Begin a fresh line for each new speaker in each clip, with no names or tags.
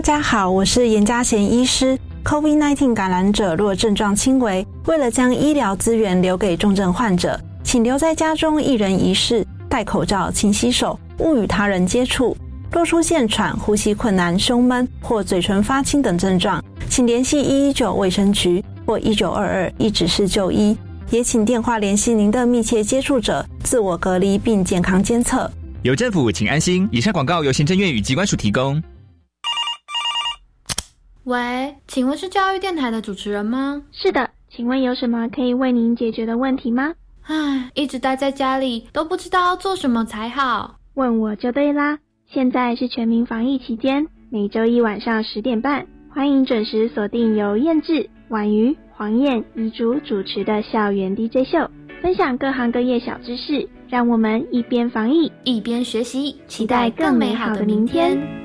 大家好，我是严家贤医师。COVID-19 感染者若症状轻微，为了将医疗资源留给重症患者，请留在家中一人一室，戴口罩，勤洗手，勿与他人接触。若出现喘、呼吸困难、胸闷或嘴唇发青等症状，请联系一一九卫生局或一九二二一指示就医。也请电话联系您的密切接触者，自我隔离并健康监测。
有政府，请安心。以上广告由行政院与机关署提供。
喂，请问是教育电台的主持人吗？
是的，请问有什么可以为您解决的问题吗？
唉，一直待在家里，都不知道要做什么才好。
问我就对啦。现在是全民防疫期间，每周一晚上十点半，欢迎准时锁定由燕志、婉瑜、黄燕、遗嘱主持的校园 DJ 秀，分享各行各业小知识，让我们一边防疫
一边学习，期待更美好的明天。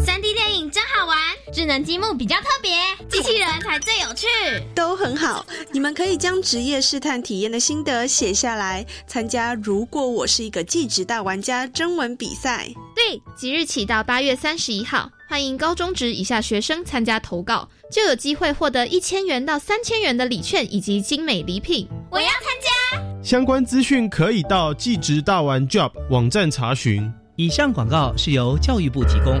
三 D 电影真好玩，智能积木比较特别，机器人才最有趣。
都很好，你们可以将职业试探体验的心得写下来，参加“如果我是一个技职大玩家”征文比赛。
对，即日起到八月三十一号，欢迎高中职以下学生参加投稿，就有机会获得一千元到三千元的礼券以及精美礼品。
我要参加，
相关资讯可以到技职大玩 Job 网站查询。
以上广告是由教育部提供。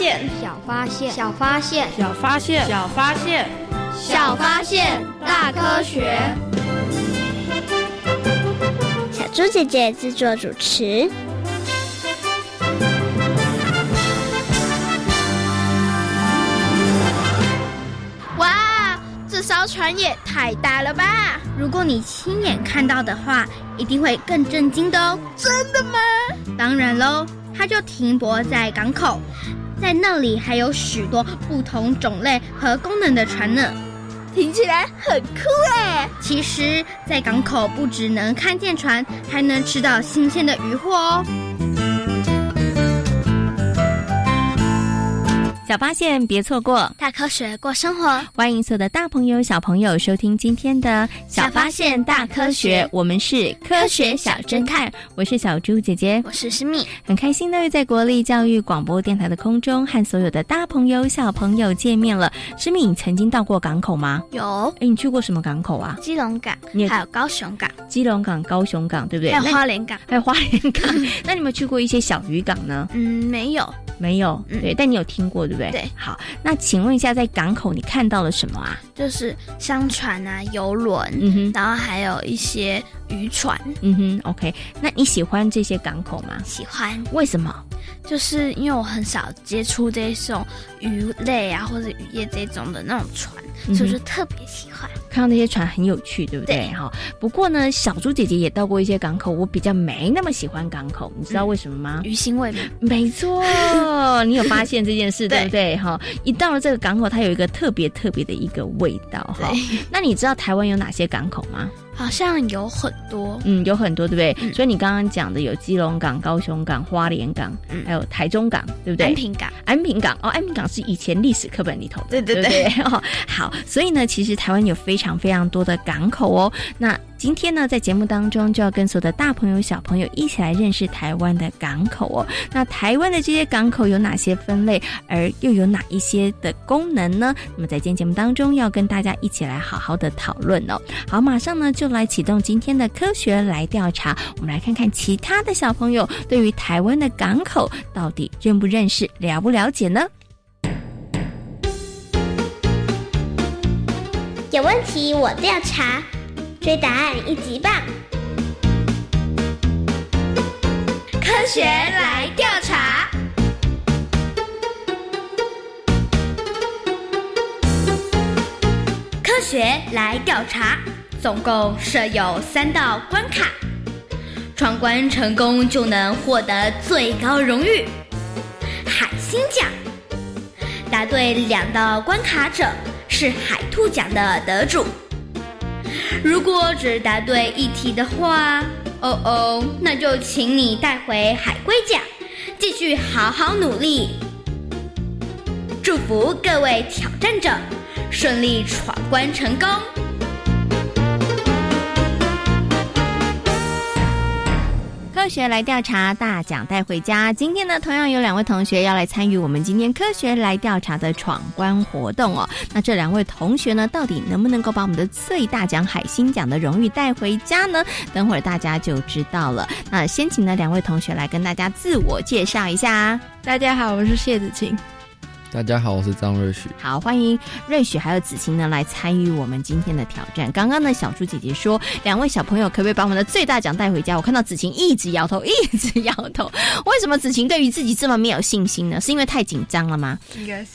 小发现，
小发现，
小发现，
小发现，
小发现，
小发现，大科学。
小猪姐姐制作主持。
哇，这艘船也太大了吧！
如果你亲眼看到的话，一定会更震惊的哦。
真的吗？
当然喽。它就停泊在港口，在那里还有许多不同种类和功能的船呢，
听起来很酷哎！
其实，在港口不只能看见船，还能吃到新鲜的鱼货哦。
小发现，别错过
大科学过生活。
欢迎所有的大朋友、小朋友收听今天的《
小发现大科学》，
我们是科学小侦探。我是小猪姐姐，
我是诗密，
很开心的在国立教育广播电台的空中和所有的大朋友、小朋友见面了。诗密，你曾经到过港口吗？
有。
哎，你去过什么港口啊？
基隆港，还有高雄港。
基隆港、高雄港，对不对？
还有花莲港，
还有花莲港。那你们去过一些小渔港呢？
嗯，没有，
没有。对，但你有听过，对不对？
对，
好，那请问一下，在港口你看到了什么啊？
就是商船啊，游轮，
嗯哼，
然后还有一些渔船，
嗯哼，OK。那你喜欢这些港口吗？
喜欢。
为什么？
就是因为我很少接触这种鱼类啊，或者渔业这种的那种船，所以就特别喜欢。
看到那些船很有趣，对不对？哈。不过呢，小猪姐姐也到过一些港口，我比较没那么喜欢港口，你知道为什么吗？
鱼腥味。
没错，你有发现这件事，对不对？哈，一到了这个港口，它有一个特别特别的一个味道。哈，那你知道台湾有哪些港口吗？
好像有很多，
嗯，有很多，对不对？所以你刚刚讲的有基隆港、高雄港、花莲港，还有台中港，对不对？
安平港，
安平港哦，安平港是以前历史课本里头的，
对对
对。哦，好，所以呢，其实台湾有非常非常多的港口哦。那今天呢，在节目当中就要跟所有的大朋友、小朋友一起来认识台湾的港口哦。那台湾的这些港口有哪些分类，而又有哪一些的功能呢？那么在今天节目当中，要跟大家一起来好好的讨论哦。好，马上呢就来启动今天的科学来调查，我们来看看其他的小朋友对于台湾的港口到底认不认识、了不了解呢？
有问题我调查，追答案一级棒！
科学来调查，科学来调查，总共设有三道关卡，闯关成功就能获得最高荣誉——海星奖。答对两道关卡者。是海兔奖的得主。如果只答对一题的话，哦哦，那就请你带回海龟甲，继续好好努力。祝福各位挑战者顺利闯关成功。
科学来调查，大奖带回家。今天呢，同样有两位同学要来参与我们今天科学来调查的闯关活动哦。那这两位同学呢，到底能不能够把我们的最大奖海星奖的荣誉带回家呢？等会儿大家就知道了。那先请呢两位同学来跟大家自我介绍一下。
大家好，我是谢子晴。
大家好，我是张瑞许。
好，欢迎瑞许还有子晴呢来参与我们今天的挑战。刚刚呢，小猪姐姐说，两位小朋友可不可以把我们的最大奖带回家？我看到子晴一直摇头，一直摇头。为什么子晴对于自己这么没有信心呢？是因为太紧张了吗？
应该是，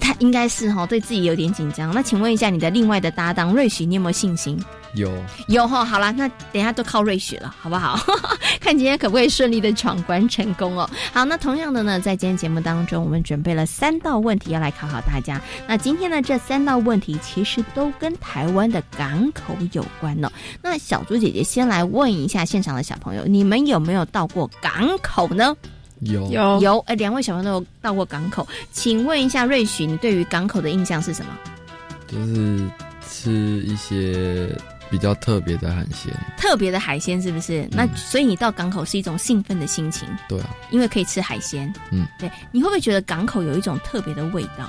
他应该是哈，对自己有点紧张。那请问一下，你的另外的搭档瑞雪，你有没有信心？
有
有哈，好了，那等下都靠瑞雪了，好不好？看今天可不可以顺利的闯关成功哦。好，那同样的呢，在今天节目当中，我们准备了三道问题要来考考大家。那今天呢，这三道问题其实都跟台湾的港口有关呢。那小猪姐姐先来问一下现场的小朋友，你们有没有到过港口呢？
有
有
有，哎，两位小朋友都有到过港口，请问一下瑞许，你对于港口的印象是什么？
就是吃一些。比较特别的海鲜，
特别的海鲜是不是？那所以你到港口是一种兴奋的心情，
对啊，
因为可以吃海鲜。
嗯，
对，你会不会觉得港口有一种特别的味道？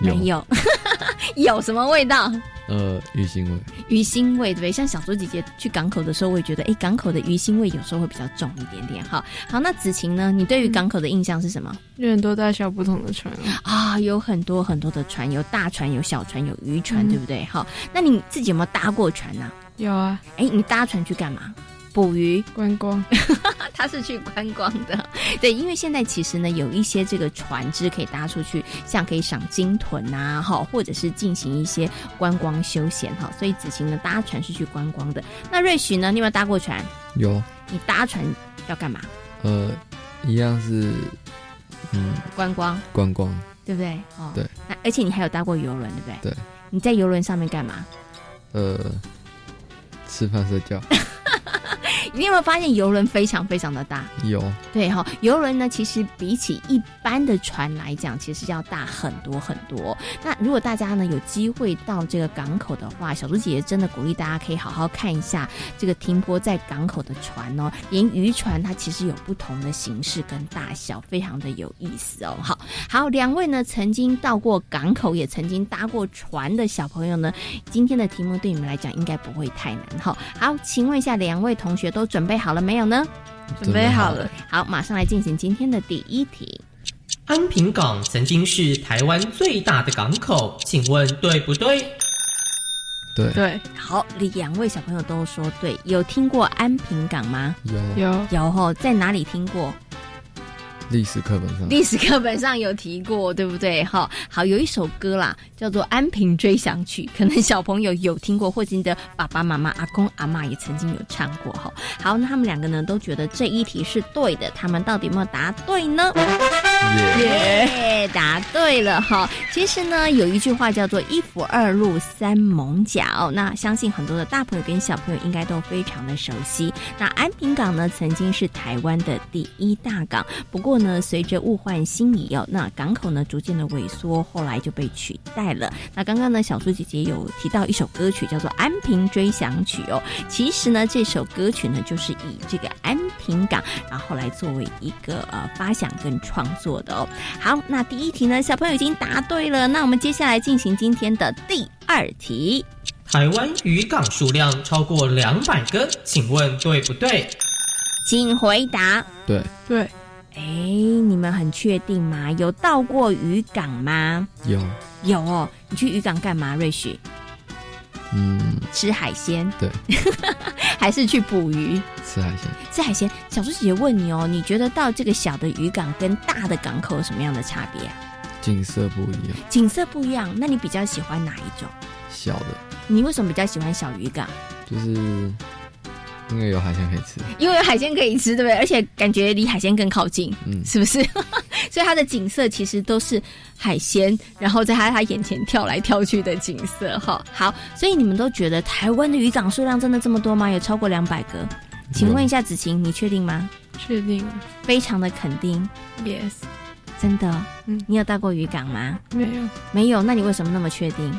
没有，有什么味道？
呃，鱼腥味，
鱼腥味对不对？像小猪姐姐去港口的时候，我也觉得，哎，港口的鱼腥味有时候会比较重一点点。好，好，那子晴呢？你对于港口的印象是什么？
有很多大小不同的船
啊，有很多很多的船，有大船，有小船，有渔船，对不对？好，那你自己有没有搭过船呢？
有啊。
哎，你搭船去干嘛？捕鱼
观光，
他是去观光的。对，因为现在其实呢，有一些这个船只可以搭出去，像可以赏鲸豚啊，哈，或者是进行一些观光休闲哈。所以子晴呢，搭船是去观光的。那瑞许呢，你有没有搭过船？
有。
你搭船要干嘛？
呃，一样是，嗯，
观光，
观光，
对不对？
哦，对。
那而且你还有搭过游轮，对不
对？对。
你在游轮上面干嘛？
呃，吃饭睡觉。
你有没有发现游轮非常非常的大？
有，
对哈，游轮呢，其实比起一般的船来讲，其实要大很多很多。那如果大家呢有机会到这个港口的话，小猪姐姐真的鼓励大家可以好好看一下这个停泊在港口的船哦。连渔船它其实有不同的形式跟大小，非常的有意思哦。好，好，两位呢曾经到过港口，也曾经搭过船的小朋友呢，今天的题目对你们来讲应该不会太难哈。好，请问一下两位同学。都准备好了没有呢？
准备好了。
好，马上来进行今天的第一题。
安平港曾经是台湾最大的港口，请问对不对？
对
对。
好，两位小朋友都说对。有听过安平港吗？
有
有
有吼，在哪里听过？
历史课本上，
历史课本上有提过，对不对？哈，好，有一首歌啦，叫做《安平追想曲》，可能小朋友有听过，或者你的爸爸妈妈、阿公阿妈也曾经有唱过，哈。好，那他们两个呢，都觉得这一题是对的，他们到底有没有答对呢？耶，答对了哈！其实呢，有一句话叫做“一府二路三猛角”，那相信很多的大朋友跟小朋友应该都非常的熟悉。那安平港呢，曾经是台湾的第一大港，不过呢，随着物换星移哦，那港口呢逐渐的萎缩，后来就被取代了。那刚刚呢，小苏姐姐有提到一首歌曲叫做《安平追想曲》哦，其实呢，这首歌曲呢就是以这个安平港，然后来作为一个呃发想跟创作的哦。好，那第一题呢，小朋友已经答对了。那我们接下来进行今天的第二题。
台湾渔港数量超过两百个，请问对不对？
请回答。
对
对。
哎，你们很确定吗？有到过渔港吗？
有
有哦。你去渔港干嘛？瑞雪？
嗯，
吃海鲜。
对。
还是去捕鱼？
吃海鲜。
吃海鲜。小猪姐姐问你哦，你觉得到这个小的渔港跟大的港口有什么样的差别啊？
景色不一样。
景色不一样，那你比较喜欢哪一种？
小的。
你为什么比较喜欢小渔港？
就是因为有海鲜可以吃。
因为有海鲜可以吃，对不对？而且感觉离海鲜更靠近，嗯，是不是？所以它的景色其实都是海鲜，然后在它它眼前跳来跳去的景色，哈。好，所以你们都觉得台湾的渔港数量真的这么多吗？有超过两百个？请问一下子晴，你确定吗？
确定，
非常的肯定。
Yes，
真的。嗯，你有到过渔港吗？
没有，
没有。那你为什么那么确定？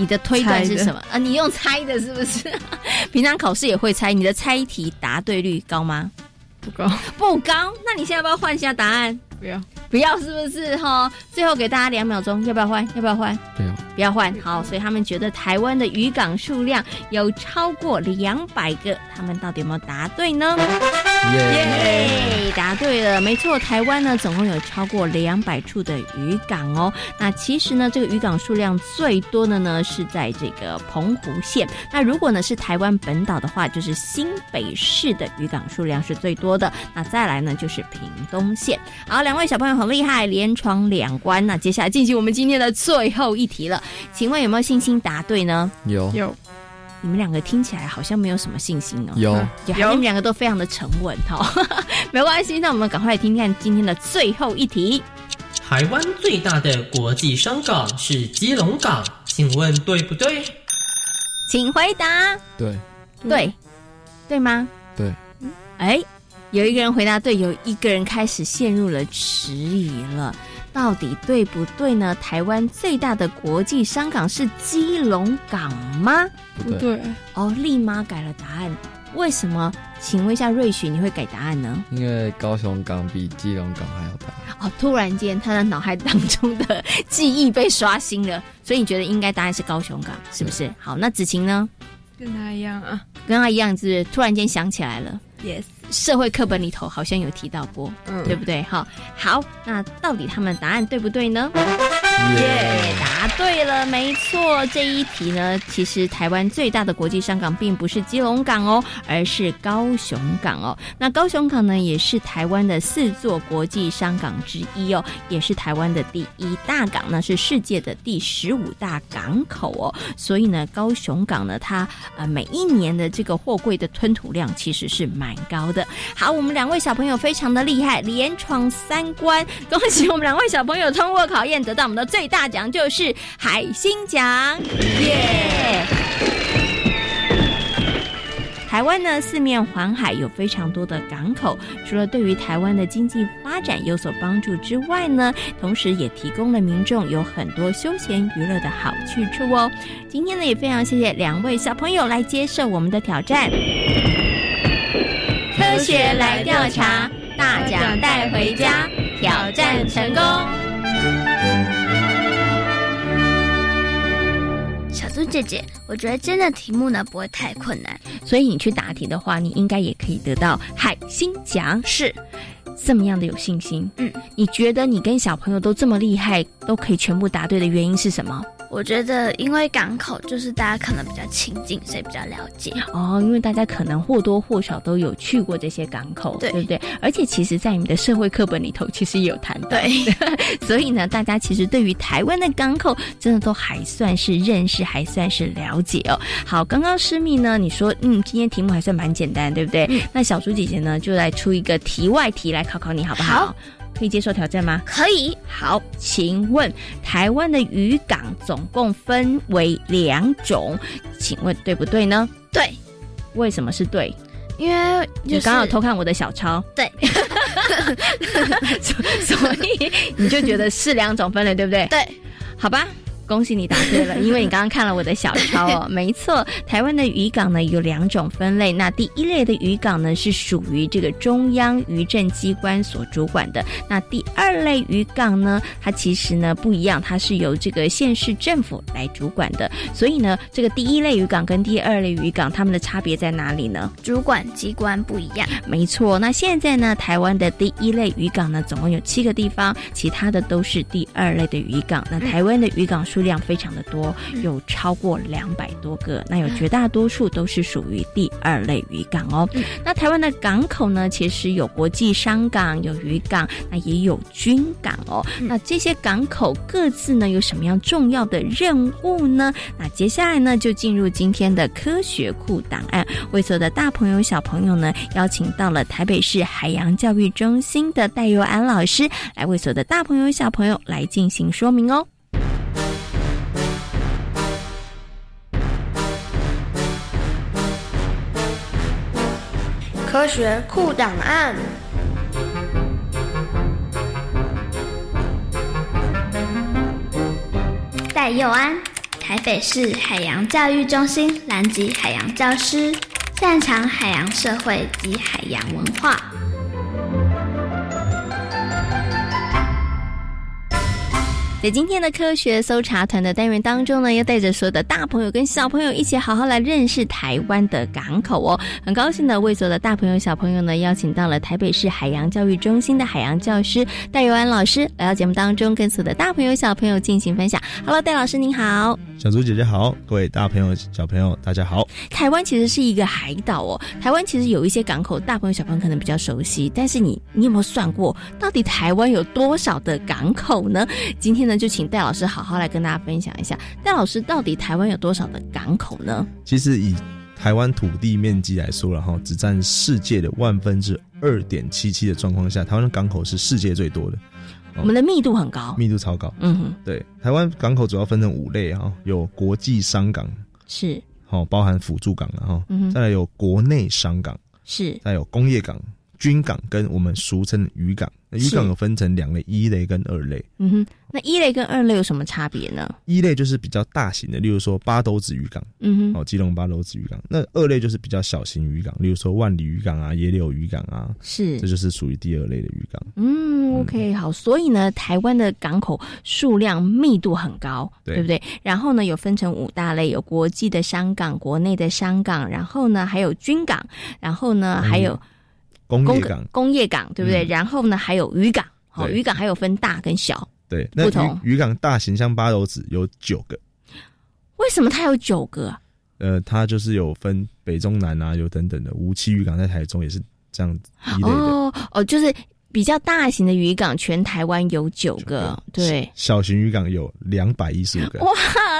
你的推断是什么？啊，你用猜的，是不是？平常考试也会猜。你的猜题答对率高吗？
不高，
不高。那你现在要不要换一下答案？
不要，
不要，是不是哈？最后给大家两秒钟，要不要换？要不要换？
不要，
不要换。好，所以他们觉得台湾的渔港数量有超过两百个，他们到底有没有答对呢？耶，答对了，没错，台湾呢总共有超过两百处的渔港哦。那其实呢，这个渔港数量最多的呢是在这个澎湖县。那如果呢是台湾本岛的话，就是新北市的渔港数量是最多的。那再来呢就是屏东县。好，两位小朋友很厉害，连闯两关。那接下来进行我们今天的最后一题了，请问有没有信心答对呢？
有
有。
你们两个听起来好像没有什么信心哦。
有
有，你们两个都非常的沉稳哈。没关系，那我们赶快来听听今天的最后一题。
台湾最大的国际商港是基隆港，请问对不对？
请回答。
对
对对吗？
对。
哎，有一个人回答对，有一个人开始陷入了迟疑了。到底对不对呢？台湾最大的国际商港是基隆港吗？
不对。
哦，立马改了答案。为什么？请问一下瑞雪，你会改答案呢？
因为高雄港比基隆港还要大。
哦，突然间他的脑海当中的记忆被刷新了，所以你觉得应该答案是高雄港，是不是？好，那子晴呢？
跟他一样啊，
跟他一样，是突然间想起来了。
Yes，
社会课本里头好像有提到过，嗯，对不对？哈，好，那到底他们答案对不对呢？耶，答对了，没错。这一题呢，其实台湾最大的国际商港并不是基隆港哦，而是高雄港哦。那高雄港呢，也是台湾的四座国际商港之一哦，也是台湾的第一大港，那是世界的第十五大港口哦。所以呢，高雄港呢，它呃每一年的这个货柜的吞吐量其实是蛮高的。好，我们两位小朋友非常的厉害，连闯三关，恭喜我们两位小朋友通过考验，得到我们的最大奖就是海星奖，耶！台湾呢，四面环海，有非常多的港口，除了对于台湾的经济发展有所帮助之外呢，同时也提供了民众有很多休闲娱乐的好去处哦。今天呢，也非常谢谢两位小朋友来接受我们的挑战。科学来调查，大奖带回家，挑战成功。
小猪姐姐，我觉得今天的题目呢不会太困难，
所以你去答题的话，你应该也可以得到海星奖。
是
这么样的有信心？
嗯，
你觉得你跟小朋友都这么厉害，都可以全部答对的原因是什么？
我觉得，因为港口就是大家可能比较亲近，所以比较了解
哦。因为大家可能或多或少都有去过这些港口，
对
对不对？而且其实，在你们的社会课本里头，其实也有谈到。
对，
所以呢，大家其实对于台湾的港口，真的都还算是认识，还算是了解哦。好，刚刚诗密呢，你说嗯，今天题目还算蛮简单，对不对？
嗯、
那小猪姐姐呢，就来出一个题外题来考考你，好不好？
好
可以接受挑战吗？
可以。
好，请问台湾的渔港总共分为两种，请问对不对呢？
对。
为什么是对？
因为
你刚好偷看我的小抄，
对，
所以你就觉得是两种分类，对不对？
对，
好吧。恭喜你答对了，因为你刚刚看了我的小抄哦。没错，台湾的渔港呢有两种分类。那第一类的渔港呢是属于这个中央渔政机关所主管的。那第二类渔港呢，它其实呢不一样，它是由这个县市政府来主管的。所以呢，这个第一类渔港跟第二类渔港，它们的差别在哪里呢？
主管机关不一样。
没错。那现在呢，台湾的第一类渔港呢，总共有七个地方，其他的都是第二类的渔港。那台湾的渔港数。数量非常的多，有超过两百多个。那有绝大多数都是属于第二类渔港哦。那台湾的港口呢，其实有国际商港、有渔港，那也有军港哦。那这些港口各自呢有什么样重要的任务呢？那接下来呢就进入今天的科学库档案，为所有的大朋友小朋友呢邀请到了台北市海洋教育中心的戴佑安老师来为所有的大朋友小朋友来进行说明哦。
科学库档案。
戴佑安，台北市海洋教育中心南极海洋教师，擅长海洋社会及海洋文化。
在今天的科学搜查团的单元当中呢，要带着所有的大朋友跟小朋友一起好好来认识台湾的港口哦。很高兴的为所有的大朋友小朋友呢，邀请到了台北市海洋教育中心的海洋教师戴友安老师来到节目当中，跟所有的大朋友小朋友进行分享。Hello，戴老师您好，
小猪姐姐好，各位大朋友小朋友大家好。
台湾其实是一个海岛哦，台湾其实有一些港口，大朋友小朋友可能比较熟悉，但是你你有没有算过，到底台湾有多少的港口呢？今天。那就请戴老师好好来跟大家分享一下，戴老师到底台湾有多少的港口呢？
其实以台湾土地面积来说，然后只占世界的万分之二点七七的状况下，台湾的港口是世界最多的。
我们的密度很高，
密度超高。
嗯哼，
对，台湾港口主要分成五类哈，有国际商港
是，
好包含辅助港然后，再来有国内商港
是，
再有工业港。军港跟我们俗称的渔港，渔港有分成两类，一类跟二类。
嗯哼，那一类跟二类有什么差别呢？
一类就是比较大型的，例如说八斗子渔港，
嗯哼，
哦，基隆八斗子渔港。那二类就是比较小型渔港，例如说万里渔港啊、野柳渔港啊，
是，
这就是属于第二类的渔港。
嗯，OK，好，所以呢，台湾的港口数量密度很高，对不对？然后呢，有分成五大类，有国际的商港、国内的商港，然后呢，还有军港，然后呢，还有。
工业港，
工业港对不对？然后呢，还有渔港，好，渔港还有分大跟小，
对，
不同。
渔港大型像八斗子有九个，
为什么它有九个？
呃，它就是有分北中南啊，有等等的。无期渔港在台中也是这样子一类的，
哦哦，就是。比较大型的渔港，全台湾有九个，对。
小型渔港有两百一十五个。
哇，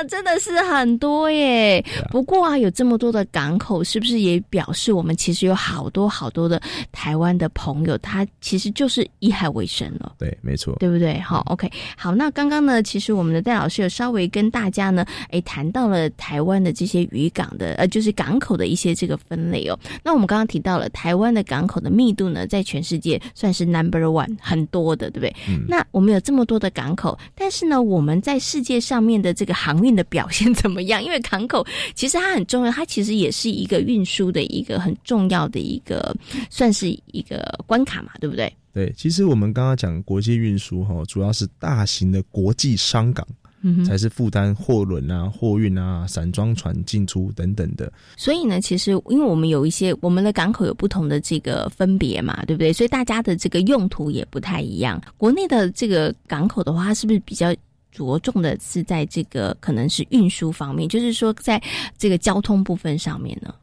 真的是很多耶！不过啊，有这么多的港口，是不是也表示我们其实有好多好多的台湾的朋友，他其实就是以海为生了。
对，没错，
对不对？好，OK，好。那刚刚呢，其实我们的戴老师有稍微跟大家呢，哎，谈到了台湾的这些渔港的，呃，就是港口的一些这个分类哦。那我们刚刚提到了台湾的港口的密度呢，在全世界算是南。Number one 很多的，对不对？那我们有这么多的港口，但是呢，我们在世界上面的这个航运的表现怎么样？因为港口其实它很重要，它其实也是一个运输的一个很重要的一个，算是一个关卡嘛，对不对？
对，其实我们刚刚讲国际运输哈，主要是大型的国际商港。才是负担货轮啊、货运啊、散装船进出等等的。
所以呢，其实因为我们有一些我们的港口有不同的这个分别嘛，对不对？所以大家的这个用途也不太一样。国内的这个港口的话，它是不是比较着重的是在这个可能是运输方面，就是说在这个交通部分上面呢？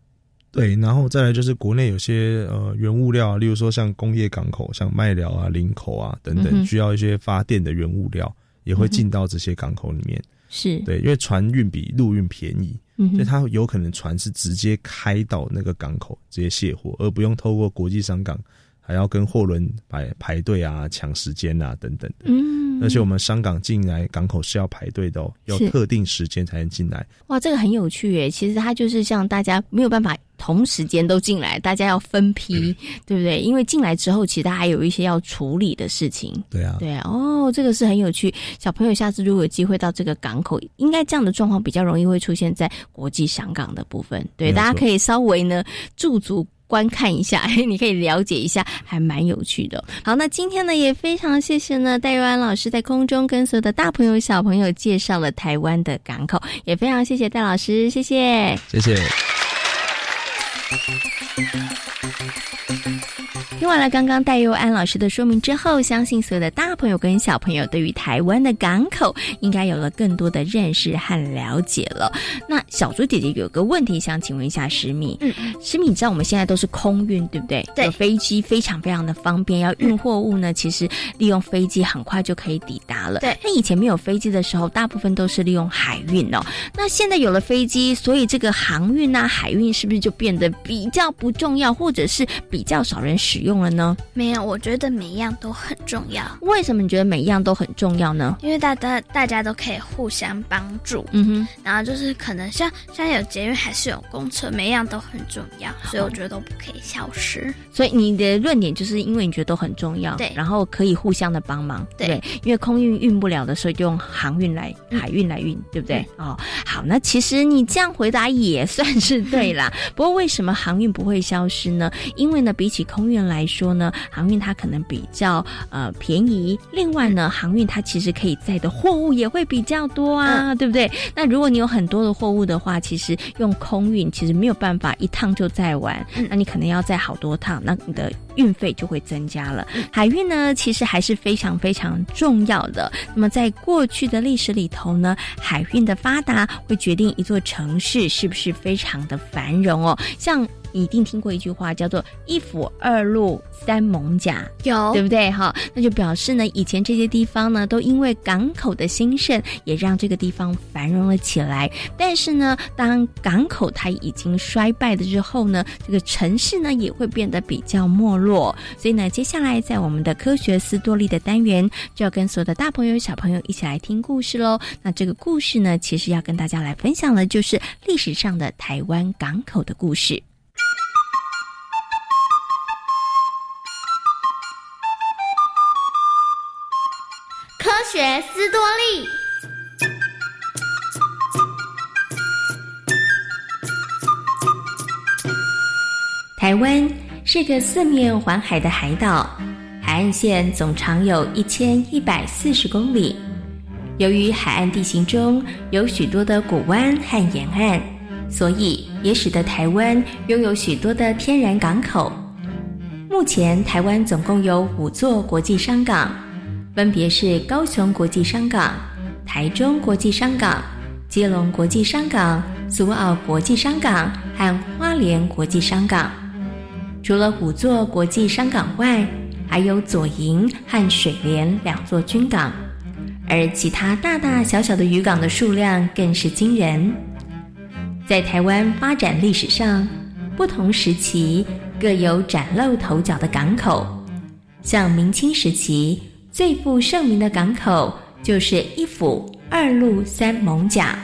对，然后再来就是国内有些呃原物料，例如说像工业港口，像麦寮啊、林口啊等等，需要一些发电的原物料。也会进到这些港口里面，
是
对，因为船运比陆运便宜，嗯所以它有可能船是直接开到那个港口直接卸货，而不用透过国际商港，还要跟货轮排排队啊、抢时间啊等等的。
嗯，
而且我们香港进来港口是要排队的哦，要特定时间才能进来。
哇，这个很有趣耶！其实它就是像大家没有办法同时间都进来，大家要分批，对不对？因为进来之后，其实他还有一些要处理的事情。
对啊，
对啊，哦，这个是很有趣。小朋友下次如果有机会到这个港口，应该这样的状况比较容易会出现在国际香港的部分。对，大家可以稍微呢驻足。观看一下，你可以了解一下，还蛮有趣的。好，那今天呢也非常谢谢呢戴佑安老师在空中跟所有的大朋友小朋友介绍了台湾的港口，也非常谢谢戴老师，谢谢。
谢谢。Thank you.
听完了刚刚戴佑安老师的说明之后，相信所有的大朋友跟小朋友对于台湾的港口应该有了更多的认识和了解了。那小猪姐姐有个问题想请问一下石米，
嗯，
石米，你知道我们现在都是空运，对不对？
对
有飞机非常非常的方便，要运货物呢，其实利用飞机很快就可以抵达了。
对
那以前没有飞机的时候，大部分都是利用海运哦。那现在有了飞机，所以这个航运啊、海运是不是就变得比较不重要，或者是比较少人使用了呢？
没有，我觉得每一样都很重要，
为什么你觉得每一样都很重要呢？
因为大家大家都可以互相帮助。
嗯哼，
然后就是可能像像有捷运还是有公车，每一样都很重要，所以我觉得都不可以消失。
所以你的论点就是因为你觉得都很重要，
对
然后可以互相的帮忙，
对
对？因为空运运不了的所以，就用航运来、海运来运，对不对？哦，好，那其实你这样回答也算是对啦。不过为什么航运不会消失呢？因为呢，比起空运来说呢，航运它可能比较呃便宜，另外呢，航运它其实可以载的货物也会比较多啊，对不对？那如果你有很多的货物的话，其实用空运其实没有办法一趟就载完，那你可能要载好多趟，那你的运费就会增加了。海运呢，其实还是非常非常重要的。那么在过去的历史里头呢，海运的发达会决定一座城市是不是非常的繁荣哦。像你一定听过一句话，叫做“一府二路三艋甲”，
有
对不对？哈，那就表示呢，以前这些地方呢，都因为港口的兴盛，也让这个地方繁荣了起来。但是呢，当港口它已经衰败了之后呢，这个城市呢也会变得比较没落。所以呢，接下来在我们的科学斯多利的单元，就要跟所有的大朋友、小朋友一起来听故事喽。那这个故事呢，其实要跟大家来分享的，就是历史上的台湾港口的故事。
学斯多利。
台湾是个四面环海的海岛，海岸线总长有一千一百四十公里。由于海岸地形中有许多的谷湾和沿岸，所以也使得台湾拥有许多的天然港口。目前，台湾总共有五座国际商港，分别是高雄国际商港、台中国际商港、基隆国际商港、苏澳国际商港和花莲国际商港。除了五座国际商港外，还有左营和水莲两座军港，而其他大大小小的渔港的数量更是惊人。在台湾发展历史上，不同时期各有崭露头角的港口。像明清时期最负盛名的港口，就是一府二路三艋甲。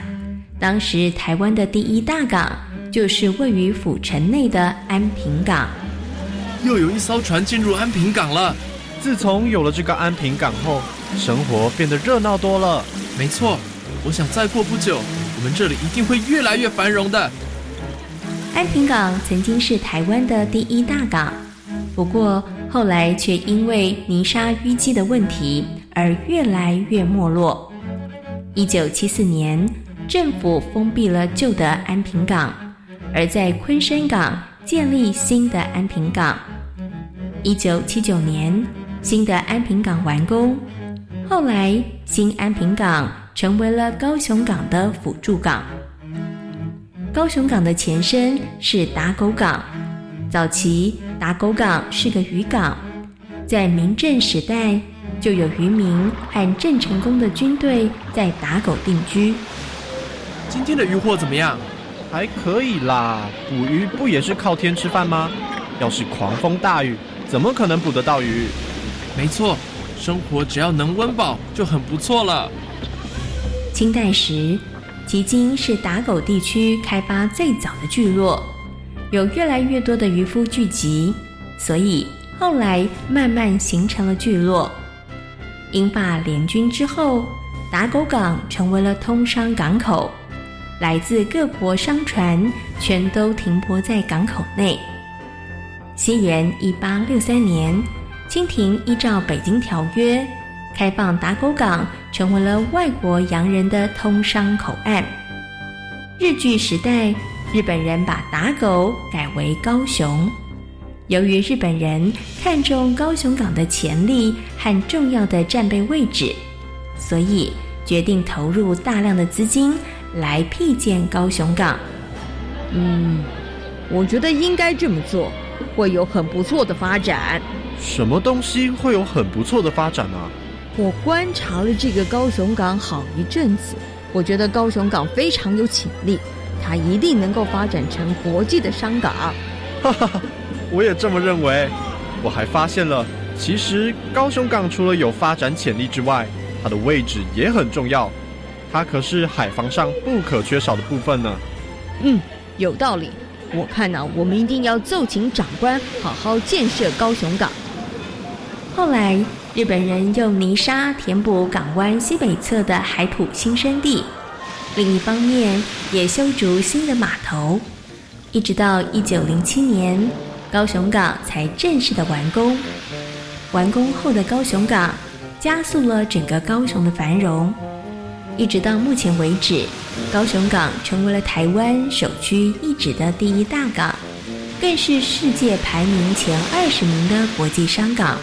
当时台湾的第一大港，就是位于府城内的安平港。
又有一艘船进入安平港了。
自从有了这个安平港后，生活变得热闹多了。
没错，我想再过不久，我们这里一定会越来越繁荣的。
安平港曾经是台湾的第一大港，不过后来却因为泥沙淤积的问题而越来越没落。一九七四年，政府封闭了旧的安平港，而在昆山港建立新的安平港。一九七九年，新的安平港完工，后来新安平港成为了高雄港的辅助港。高雄港的前身是打狗港，早期打狗港是个渔港，在明郑时代就有渔民和郑成功的军队在打狗定居。
今天的渔获怎么样？
还可以啦，捕鱼不也是靠天吃饭吗？要是狂风大雨，怎么可能捕得到鱼？
没错，生活只要能温饱就很不错了。
清代时，吉金是打狗地区开发最早的聚落，有越来越多的渔夫聚集，所以后来慢慢形成了聚落。英法联军之后，打狗港成为了通商港口，来自各国商船全都停泊在港口内。西元一八六三年，清廷依照《北京条约》，开放打狗港，成为了外国洋人的通商口岸。日据时代，日本人把打狗改为高雄。由于日本人看重高雄港的潜力和重要的战备位置，所以决定投入大量的资金来辟建高雄港。
嗯，我觉得应该这么做，会有很不错的发展。
什么东西会有很不错的发展啊？
我观察了这个高雄港好一阵子，我觉得高雄港非常有潜力，它一定能够发展成国际的商港。
哈哈哈。我也这么认为。我还发现了，其实高雄港除了有发展潜力之外，它的位置也很重要。它可是海防上不可缺少的部分呢。
嗯，有道理。我看呢，我们一定要奏请长官好好建设高雄港。
后来，日本人用泥沙填补港湾西北侧的海土新生地，另一方面也修筑新的码头，一直到一九零七年。高雄港才正式的完工。完工后的高雄港，加速了整个高雄的繁荣。一直到目前为止，高雄港成为了台湾首屈一指的第一大港，更是世界排名前二十名的国际商港。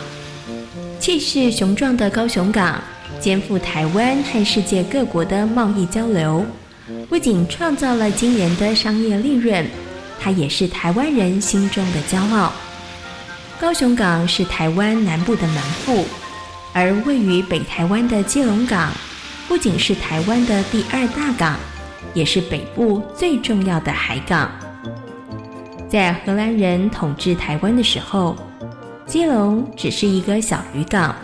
气势雄壮的高雄港，肩负台湾和世界各国的贸易交流，不仅创造了惊人的商业利润。它也是台湾人心中的骄傲。高雄港是台湾南部的门户，而位于北台湾的基隆港，不仅是台湾的第二大港，也是北部最重要的海港。在荷兰人统治台湾的时候，基隆只是一个小渔港，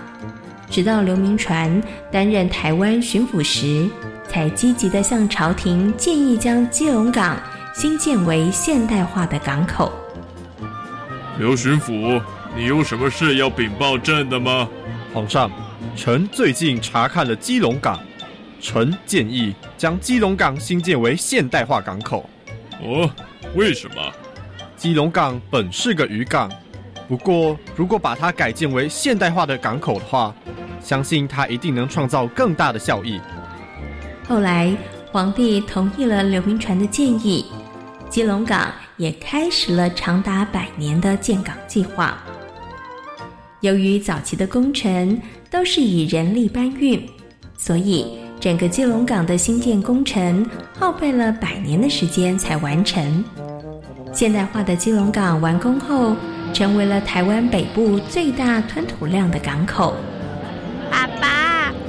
直到刘铭传担任台湾巡抚时，才积极的向朝廷建议将基隆港。新建为现代化的港口。
刘巡抚，你有什么事要禀报朕的吗？
皇上，臣最近查看了基隆港，臣建议将基隆港新建为现代化港口。
哦，为什么？
基隆港本是个渔港，不过如果把它改建为现代化的港口的话，相信它一定能创造更大的效益。
后来，皇帝同意了刘铭传的建议。基隆港也开始了长达百年的建港计划。由于早期的工程都是以人力搬运，所以整个基隆港的新建工程耗费了百年的时间才完成。现代化的基隆港完工后，成为了台湾北部最大吞吐量的港口。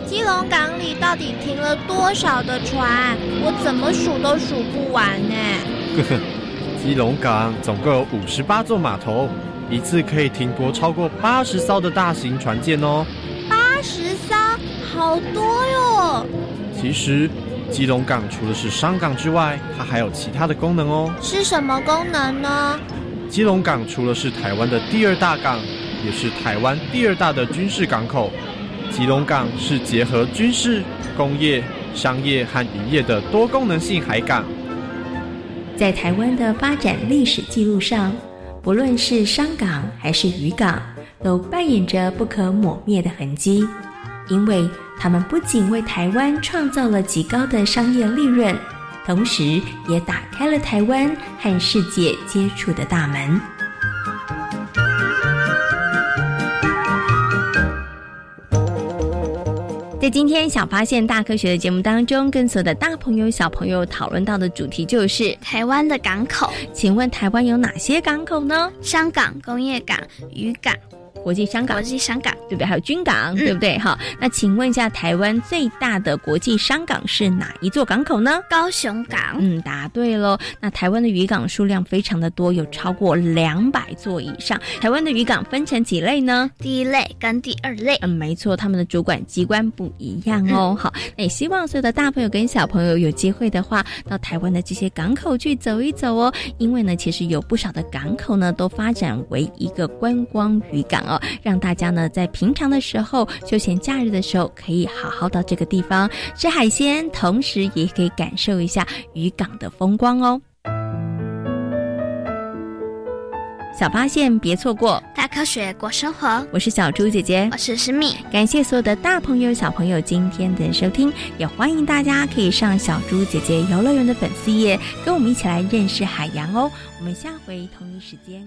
基隆港里到底停了多少的船？我怎么数都数不完呢？
基隆港总共有五十八座码头，一次可以停泊超过八十艘的大型船舰哦。
八十艘，好多哟！
其实，基隆港除了是商港之外，它还有其他的功能哦。
是什么功能呢？
基隆港除了是台湾的第二大港，也是台湾第二大的军事港口。基隆港是结合军事、工业、商业和渔业的多功能性海港。
在台湾的发展历史记录上，不论是商港还是渔港，都扮演着不可抹灭的痕迹，因为他们不仅为台湾创造了极高的商业利润，同时也打开了台湾和世界接触的大门。在今天小发现大科学的节目当中，跟所有的大朋友小朋友讨论到的主题就是
台湾的港口。
请问台湾有哪些港口呢？
商港、工业港、渔港、
国际商港，
国际商港，
对不对？还有军港，对不对？哈，那请问一下，台湾最大的国际商港是哪一座港口呢？
高雄港。
嗯，答对喽。那台湾的渔港数量非常的多，有超过两百座以上。台湾的渔港分成几类呢？
第一类跟第二类。
嗯，没错，他们的主管机关不一样哦。好，那也希望所有的大朋友跟小朋友有机会的话，到台湾的这些港口去走一走哦。因为呢，其实有不少的港口呢，都发展为一个观光渔港哦，让大家呢在平常的时候、休闲假日的时候，可以好好到这个地方吃海鲜，同时也可以感受一下渔港的风光哦。小发现，别错过
大科学过生活。
我是小猪姐姐，
我是诗蜜。
感谢所有的大朋友、小朋友今天的收听，也欢迎大家可以上小猪姐姐游乐园的粉丝页，跟我们一起来认识海洋哦。我们下回同一时间。